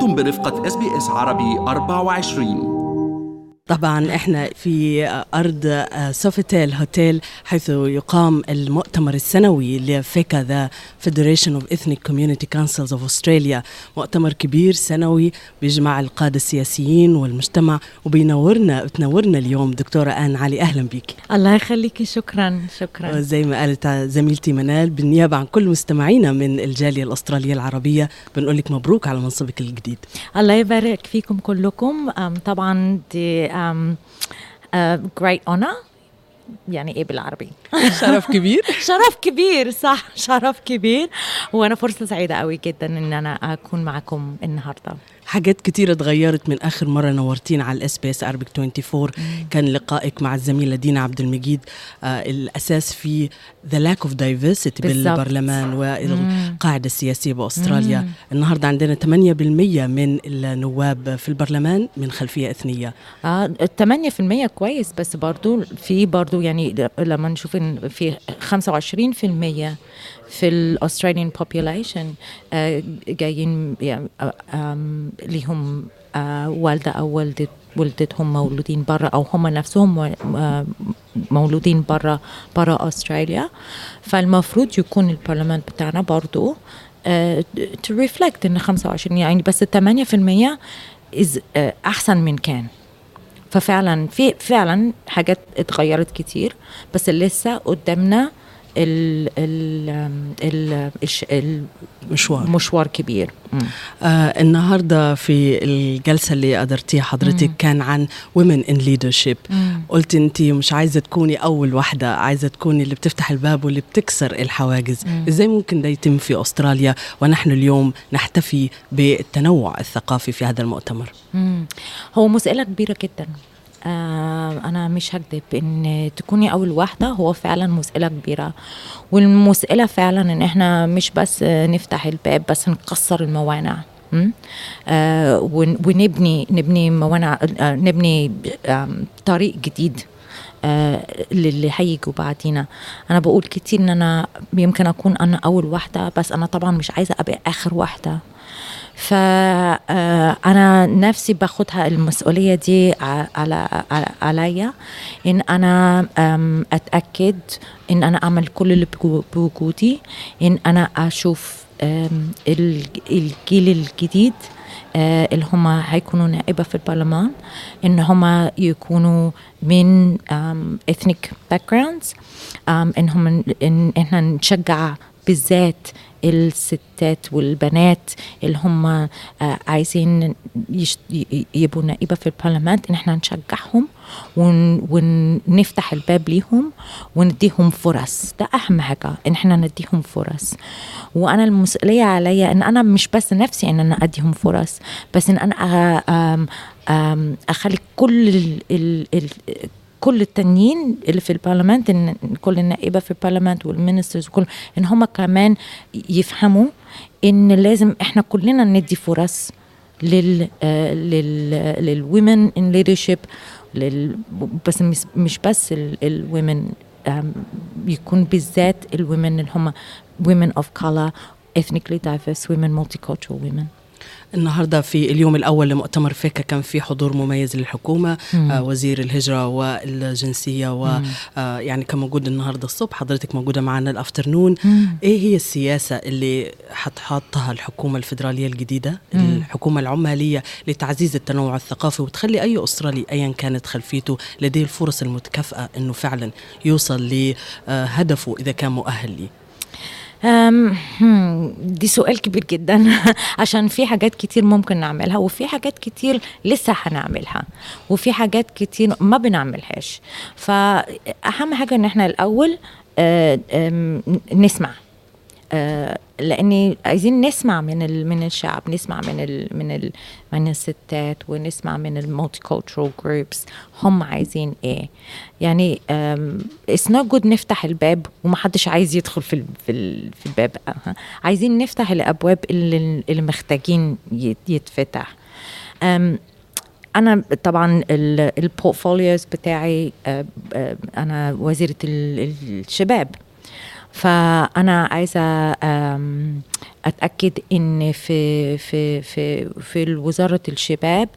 أنتم برفقة SBS عربي 24 طبعا إحنا في أرض Sofitel Hotel حيث يقام المؤتمر السنوي ل FECCA the Federation of Ethnic Communities' Councils of Australia مؤتمر كبير سنوي بيجمع القادة السياسيين والمجتمع وبينورنا بتنورنا اليوم. دكتورة آن علي أهلا بك الله يخليكي شكرا شكرا. زي ما قالت زميلتي منال بالنيابة عن كل مستمعينا من الجالية الأسترالية العربية. بنقول لك مبروك على منصبك الجديد. الله يبارك فيكم كلكم. طبعا دي um, uh, great honor. يعني إيه بالعربي؟ شرف كبير. شرف كبير صح. شرف كبير. وأنا فرصة سعيدة قوي جدا إن أنا أكون معكم النهارده. حاجات كتيرة اتغيرت من آخر مرة نورتينا على ال SBS Arabic 24 كان لقائك مع الزميلة دينا عبد المجيد آه الأساس في the lack of diversity بالبرلمان والقاعدة السياسية بأستراليا. مم. النهاردة عندنا 8% من النواب في البرلمان من خلفية إثنية. آه 8% كويس بس برضو في برضو يعني لما نشوف إن في 25% في ال Australian population جايين يعني ليهم والدة أو والده والدتهم مولودين برا أو هم نفسهم مولودين برا برا أستراليا. فالمفروض يكون البرلمان بتاعنا برضو to reflect إن 25 يعني بس 8% is أحسن من كان. ففعلا في فعلا حاجات اتغيرت كتير بس لسه قدامنا ال ال ال المشوار مشوار كبير آه النهارده في الجلسة اللي قدرتيها حضرتك مم. كان عن women in leadership مم. قلت انت مش عايزة تكوني أول واحدة عايزة تكوني اللي بتفتح الباب واللي بتكسر الحواجز مم. إزاي ممكن ده يتم في أستراليا ونحن اليوم نحتفي بالتنوع الثقافي في هذا المؤتمر مم. هو مسألة كبيرة جدا أنا مش هكذب إن تكوني أول واحدة هو فعلا مسألة كبيرة. والمسألة فعلا إن إحنا مش بس نفتح الباب بس نكسر الموانع. آه ونبني نبني موانع آه نبني آه طريق جديد آه للي هيجوا بعدينا. أنا بقول كتير إن أنا يمكن أكون أنا أول واحدة بس أنا طبعا مش عايزة أبقى آخر واحدة. فأنا نفسي باخدها المسؤولية دي على عليا إن أنا أتأكد إن أنا أعمل كل اللي بوجودي إن أنا أشوف الجيل الجديد اللي هم هيكونوا نائبة في البرلمان إن هم يكونوا من ethnic backgrounds إن هم إن إحنا نشجع بالذات الستات والبنات اللي هم عايزين يبقوا نائبة في البرلمان إن إحنا نشجعهم ون ونفتح الباب ليهم ونديهم فرص. ده أهم حاجة إن إحنا نديهم فرص. وأنا المسؤولية عليا إن أنا مش بس نفسي إن أنا أديهم فرص بس إن أنا أخلي كل ال ال ال كل التانيين اللي في البرلمان إن كل النائبة في البرلمان وال ministers وكل إن هم كمان يفهموا إن لازم إحنا كلنا ندي فرص لل لل لل women in leadership بس مش بس الومن يكون بالذات الومن اللي هم women of color ethnically diverse women multicultural women. النهارده في اليوم الأول لمؤتمر فيكا كان في حضور مميز للحكومة آه وزير الهجرة والجنسية ويعني آه كان موجود النهارده الصبح حضرتك موجودة معنا الأفترنون. إيه هي السياسة اللي حتحطها الحكومة الفدراليه الجديدة مم. الحكومة العمالية لتعزيز التنوع الثقافي وتخلي أي أسترالي ايا كانت خلفيته لديه الفرص المتكافئة إنه فعلا يوصل لهدفه إذا كان مؤهل ليه؟ دي سؤال كبير جدا. عشان في حاجات كتير ممكن نعملها وفي حاجات كتير لسه هنعملها وفي حاجات كتير ما بنعملهاش. فأهم حاجة إن إحنا الأول نسمع لأني عايزين نسمع من من الشعب نسمع من ال من ال من الستات ونسمع من ال multicultural groups هم عايزين إيه؟ يعني it's not good نفتح الباب ومحدش عايز يدخل في في, في الباب. عايزين نفتح الأبواب اللي, اللي محتاجين يتفتح. أنا طبعا ال portfolios بتاعي أنا وزيرة الشباب. فأنا عايزة أتأكد إن في في في في وزارة الشباب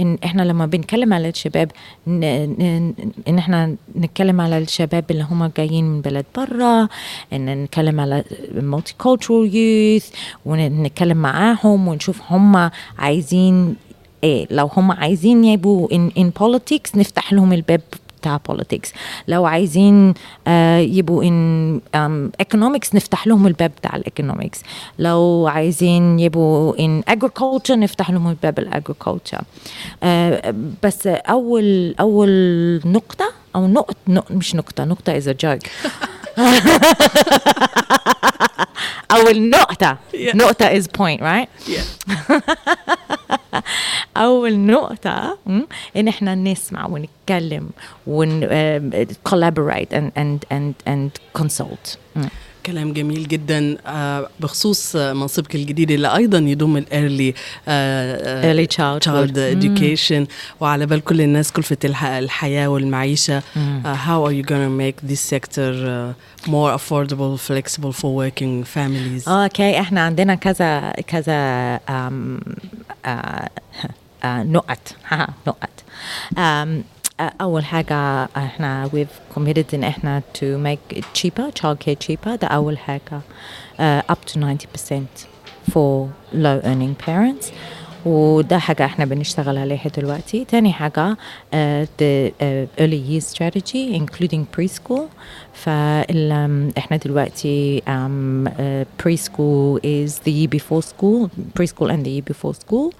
إن إحنا لما بنتكلم على الشباب إن إحنا نتكلم على الشباب اللي هم جايين من بلد برا إن نتكلم على multicultural youth ونتكلم معاهم ونشوف هم عايزين إيه. لو هم عايزين يبقوا in, in politics نفتح لهم الباب بتاع politics. لو عايزين آه يبقوا um, economics نفتح لهم الباب بتاع الايكونومكس لو عايزين يبقوا in agriculture نفتح لهم الباب الagriculture. آه بس أول أول نقطة أو نقط نق- مش نقطة نقطة is a joke اول نقطه Yeah. نقطه is point right Yeah. اول نقطه م، ان احنا نسمع ونتكلم ون uh, collaborate and and and and consult م. كلام جميل جدا آه، بخصوص آه، منصبك الجديد اللي أيضا يضم الايرلي Early childhood. child education. وعلى بال كل الناس كلفة الح- الحياة والمعيشة. آه، how are you gonna make this sector uh, more affordable flexible for working families? أوكي إحنا عندنا كذا كذا um, uh, uh, نقط. نقط. اول حاجه احنا we've committed ان احنا to make it cheaper child care cheaper ده اول حاجه uh, up to 90% for low earning parents وده حاجة إحنا بنشتغل عليها دلوقتي. تاني حاجة uh, the uh, early years strategy including preschool. فال, um, إحنا دلوقتي um, uh, preschool is the year before school preschool and the year before school.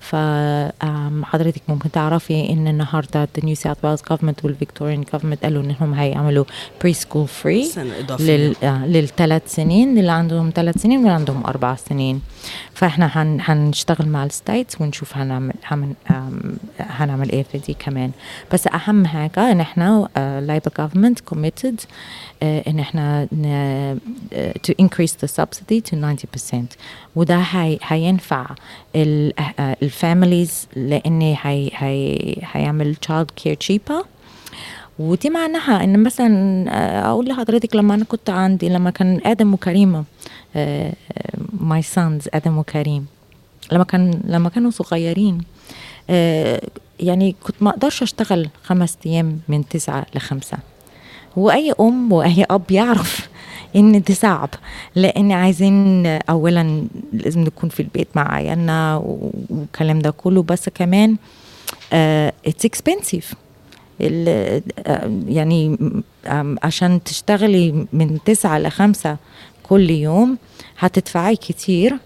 فحضرتك ممكن تعرفي إن النهارده the New South Wales government وال Victorian government قالوا انهم هيعملوا preschool free سنة إضافية. لل آه، للثلاث سنين اللي عندهم ثلاث سنين واللي عندهم أربع سنين. فاحنا هن هنشتغل مع ال states ونشوف هنعمل هنعمل إيه في دي كمان. بس أهم حاجة إن إحنا Labor government committed إن إحنا آه، to increase the subsidy to 90% وده هي هينفع ال families لأن هي هي هيعمل child care cheaper. ودي معناها إن مثلا آه، أقول لحضرتك لما أنا كنت عندي لما كان آدم وكريمه my sons آدم وكريم لما كان لما كانوا صغيرين آه، يعني كنت ما أقدرش أشتغل خمس أيام من تسعة لخمسة. واي أم وأي أب يعرف إن ده صعب لأن عايزين اولا لازم نكون في البيت مع عيالنا والكلام ده كله. بس كمان it's expensive ال- آه، يعني عشان تشتغلي من تسعة لخمسة كل يوم هتدفعي كتير.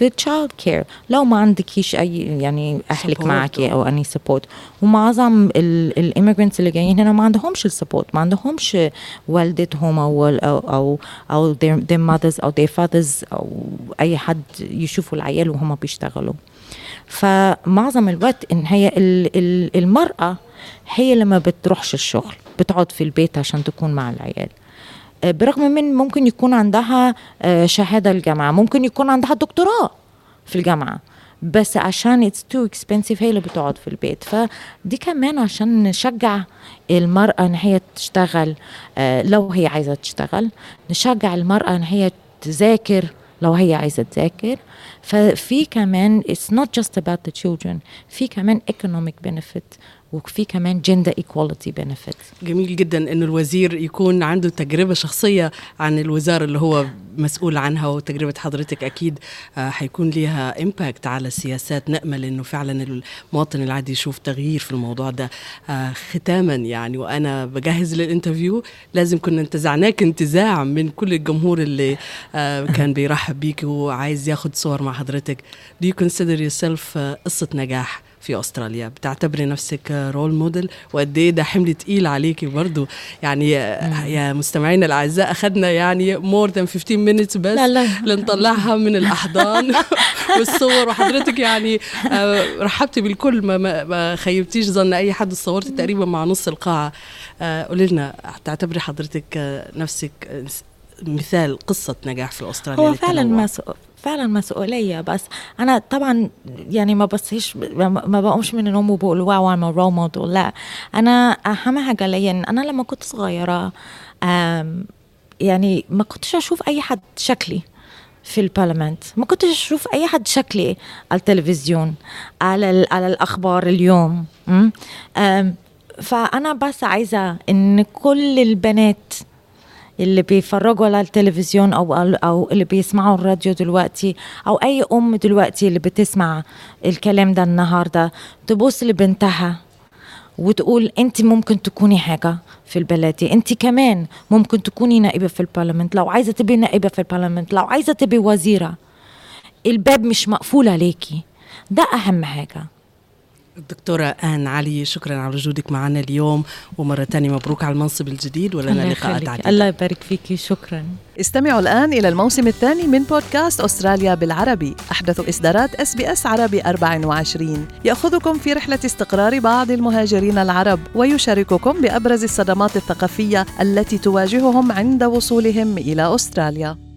في child care لو ما عندكيش أي يعني أهلك معاكي أو- أو any support ومعظم ال immigrants اللي جايين هنا ما عندهمش ال support ما عندهمش والدتهم أو أو أو, أو their, their mothers أو their fathers أو أي حد يشوفوا العيال وهم بيشتغلوا. فمعظم الوقت إن هي ال- ال- المرأة هي اللي ما بتروحش الشغل. بتقعد في البيت عشان تكون مع العيال. آه، برغم من ممكن يكون عندها آه، شهادة الجامعة ممكن يكون عندها دكتوراه في الجامعة بس عشان it's too expensive هي اللي بتقعد في البيت. فدي كمان عشان نشجع المرأة إن هي تشتغل آه، لو هي عايزة تشتغل نشجع المرأة إن هي تذاكر لو هي عايزة تذاكر. ففي كمان it's not just about the children في كمان economic benefit وفي كمان gender equality benefit جميل جدا إنه الوزير يكون عنده تجربة شخصية عن الوزارة اللي هو مسؤول عنها وتجربة حضرتك أكيد آه، هيكون ليها impact على السياسات نأمل إنه فعلا المواطن العادي يشوف تغيير في الموضوع ده. آه، ختاما يعني وأنا بجهز لل interview لازم كنا انتزعناك انتزاع من كل الجمهور اللي آه، كان بيرحب بيك وعايز ياخد صور مع حضرتك. Do you consider yourself آه، قصة نجاح؟ في أستراليا. بتعتبري نفسك role model وقد إيه ده حمل تقيل عليكي برضو؟ يعني يا- مستمعينا الأعزاء اخذنا يعني more than 15 minutes بس لا، لا. لنطلعها من الأحضان والصور. وحضرتك يعني آه، رحبتي بالكل. ما, ما, ما خيبتيش ظن أي حد صورتي تقريبا مع نص القاعة. آه، قولي لنا تعتبري حضرتك نفسك مثال قصة نجاح في استراليا هو فعلا للتنوع. فعلا مسؤولية بس أنا طبعا يعني ما بصيش ما بقومش من النوم وبقول wow أنا role model لا أنا اهم حاجة ليا أنا لما كنت صغيرة يعني ما كنتش أشوف أي حد شكلي في البرلمان. ما كنتش أشوف أي حد شكلي على التلفزيون على على الأخبار اليوم. فأنا بس عايزة إن كل البنات اللي بيفرجوا على التلفزيون أو أو اللي بيسمعوا الراديو دلوقتي أو أي أم دلوقتي اللي بتسمع الكلام ده النهارده تبص لبنتها وتقول أنت ممكن تكوني حاجة في البلد أنت كمان ممكن تكوني نائبة في البرلمان لو عايزة تبقي نائبة في البرلمان لو عايزة تبقي وزيرة الباب مش مقفول عليكي. ده أهم حاجة. الدكتورة آن علي شكرا على وجودك معنا اليوم ومرة تانية مبروك على المنصب الجديد ولنا لقاءات عديدة الله يبارك فيكي شكرا. استمعوا الآن إلى الموسم الثاني من بودكاست أستراليا بالعربي. أحدث إصدارات SBS عربي 24 يأخذكم في رحلة استقرار بعض المهاجرين العرب ويشارككم بأبرز الصدمات الثقافية التي تواجههم عند وصولهم إلى أستراليا.